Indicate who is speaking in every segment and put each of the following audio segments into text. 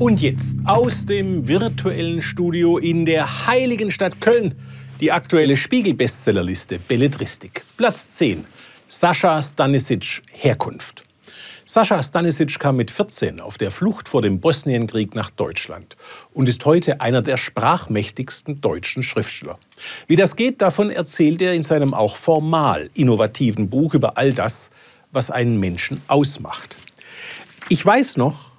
Speaker 1: Und jetzt aus dem virtuellen Studio in der heiligen Stadt Köln die aktuelle Spiegel-Bestsellerliste Belletristik. Platz 10. Sascha Stanisic Herkunft. Sascha Stanisic kam mit 14 auf der Flucht vor dem Bosnienkrieg nach Deutschland und ist heute einer der sprachmächtigsten deutschen Schriftsteller. Wie das geht, davon erzählt er in seinem auch formal innovativen Buch über all das, was einen Menschen ausmacht. Ich weiß noch,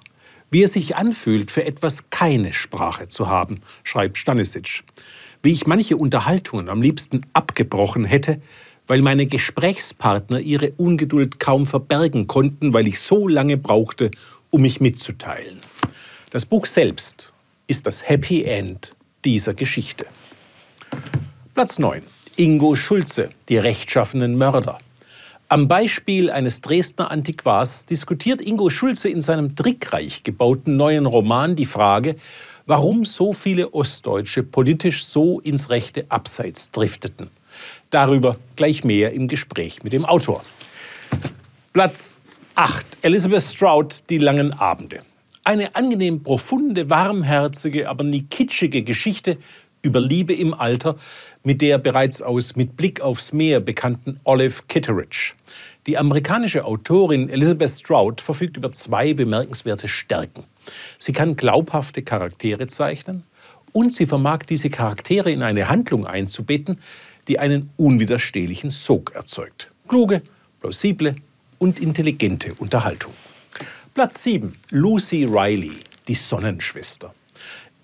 Speaker 1: wie es sich anfühlt, für etwas keine Sprache zu haben, schreibt Stanisic. Wie ich manche Unterhaltungen am liebsten abgebrochen hätte, weil meine Gesprächspartner ihre Ungeduld kaum verbergen konnten, weil ich so lange brauchte, um mich mitzuteilen. Das Buch selbst ist das Happy End dieser Geschichte. Platz 9. Ingo Schulze, die rechtschaffenen Mörder. Am Beispiel eines Dresdner Antiquars diskutiert Ingo Schulze in seinem trickreich gebauten neuen Roman die Frage, warum so viele Ostdeutsche politisch so ins rechte Abseits drifteten. Darüber gleich mehr im Gespräch mit dem Autor. Platz 8. Elizabeth Stroud, Die langen Abende. Eine angenehm profunde, warmherzige, aber nie kitschige Geschichte über Liebe im Alter mit der bereits aus Mit Blick aufs Meer bekannten Olive Kitteridge. Die amerikanische Autorin Elizabeth Stroud verfügt über zwei bemerkenswerte Stärken. Sie kann glaubhafte Charaktere zeichnen und sie vermag diese Charaktere in eine Handlung einzubetten, die einen unwiderstehlichen Sog erzeugt. Kluge, plausible und intelligente Unterhaltung. Platz 7. Lucy Riley, die Sonnenschwester.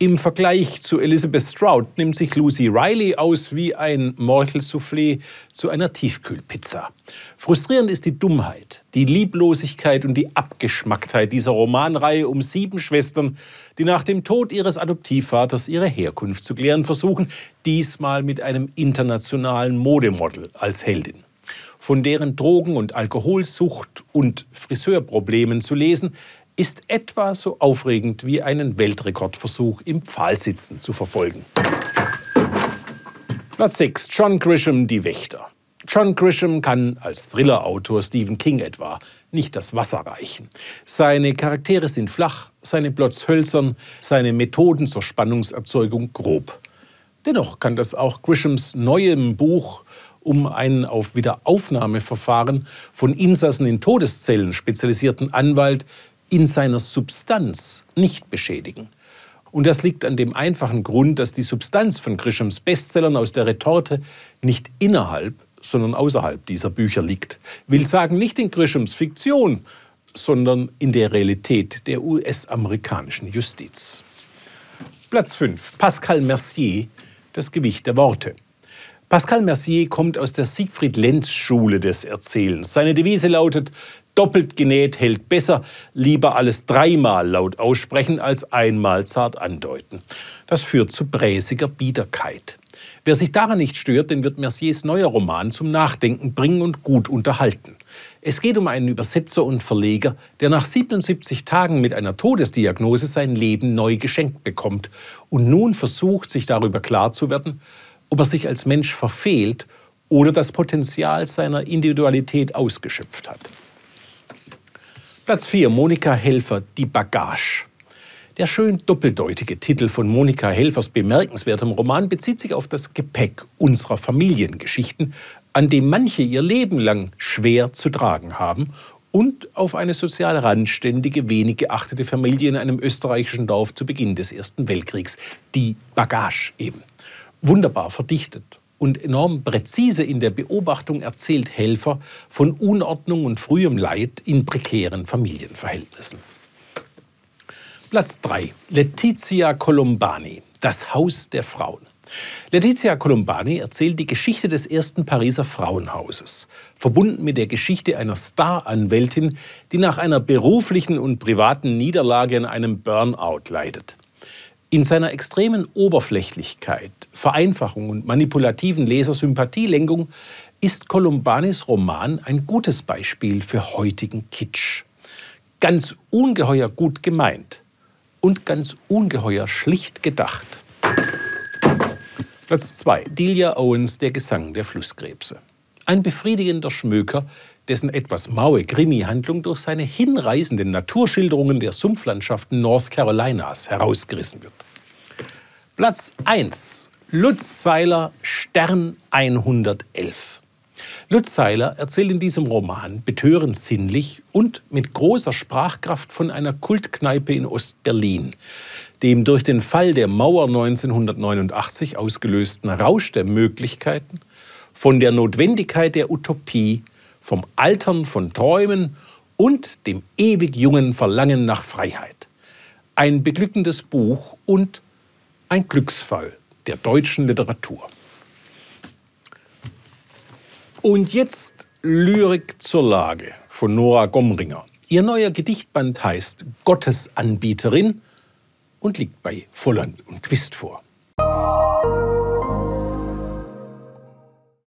Speaker 1: Im Vergleich zu Elizabeth Stroud nimmt sich Lucy Riley aus wie ein Morchelsoufflé zu einer Tiefkühlpizza. Frustrierend ist die Dummheit, die Lieblosigkeit und die Abgeschmacktheit dieser Romanreihe um sieben Schwestern, die nach dem Tod ihres Adoptivvaters ihre Herkunft zu klären versuchen, diesmal mit einem internationalen Modemodel als Heldin. Von deren Drogen- und Alkoholsucht und Friseurproblemen zu lesen, ist etwa so aufregend wie einen Weltrekordversuch im Pfahlsitzen zu verfolgen. Platz 6. John Grisham, Die Wächter. John Grisham kann als Thriller-Autor Stephen King etwa nicht das Wasser reichen. Seine Charaktere sind flach, seine Plots hölzern, seine Methoden zur Spannungserzeugung grob. Dennoch kann das auch Grishams neuem Buch um einen auf Wiederaufnahmeverfahren von Insassen in Todeszellen spezialisierten Anwalt in seiner Substanz nicht beschädigen. Und das liegt an dem einfachen Grund, dass die Substanz von Grishams Bestsellern aus der Retorte nicht innerhalb, sondern außerhalb dieser Bücher liegt. Will sagen, nicht in Grishams Fiktion, sondern in der Realität der US-amerikanischen Justiz. Platz 5. Pascal Mercier, Das Gewicht der Worte. Pascal Mercier kommt aus der Siegfried Lenz Schule des Erzählens. Seine Devise lautet Doppelt genäht hält besser, lieber alles dreimal laut aussprechen als einmal zart andeuten. Das führt zu bräsiger Biederkeit. Wer sich daran nicht stört, den wird Merciers neuer Roman zum Nachdenken bringen und gut unterhalten. Es geht um einen Übersetzer und Verleger, der nach 77 Tagen mit einer Todesdiagnose sein Leben neu geschenkt bekommt und nun versucht, sich darüber klar zu werden, ob er sich als Mensch verfehlt oder das Potenzial seiner Individualität ausgeschöpft hat. Platz 4, Monika Helfer, Die Bagage. Der schön doppeldeutige Titel von Monika Helfers bemerkenswertem Roman bezieht sich auf das Gepäck unserer Familiengeschichten, an dem manche ihr Leben lang schwer zu tragen haben und auf eine sozial randständige, wenig geachtete Familie in einem österreichischen Dorf zu Beginn des Ersten Weltkriegs. Die Bagage eben. Wunderbar verdichtet und enorm präzise in der Beobachtung erzählt Helfer von Unordnung und frühem Leid in prekären Familienverhältnissen. Platz 3. Letizia Colombani, das Haus der Frauen. Letizia Colombani erzählt die Geschichte des ersten Pariser Frauenhauses, verbunden mit der Geschichte einer Staranwältin, die nach einer beruflichen und privaten Niederlage an einem Burnout leidet. In seiner extremen Oberflächlichkeit, Vereinfachung und manipulativen Lesersympathielenkung ist Columbanis Roman ein gutes Beispiel für heutigen Kitsch. Ganz ungeheuer gut gemeint und ganz ungeheuer schlicht gedacht. Platz 2. Delia Owens, Der Gesang der Flusskrebse. Ein befriedigender Schmöker, dessen etwas maue Krimi-Handlung durch seine hinreißenden Naturschilderungen der Sumpflandschaften North Carolinas herausgerissen wird. Platz 1. Lutz Seiler Stern 111. Lutz Seiler erzählt in diesem Roman betörend sinnlich und mit großer Sprachkraft von einer Kultkneipe in Ostberlin, dem durch den Fall der Mauer 1989 ausgelösten Rausch der Möglichkeiten, von der Notwendigkeit der Utopie, vom Altern von Träumen und dem ewig jungen Verlangen nach Freiheit. Ein beglückendes Buch und ein Glücksfall der deutschen Literatur. Und jetzt Lyrik zur Lage von Nora Gomringer. Ihr neuer Gedichtband heißt Gottesanbieterin und liegt bei Volland und Quist vor.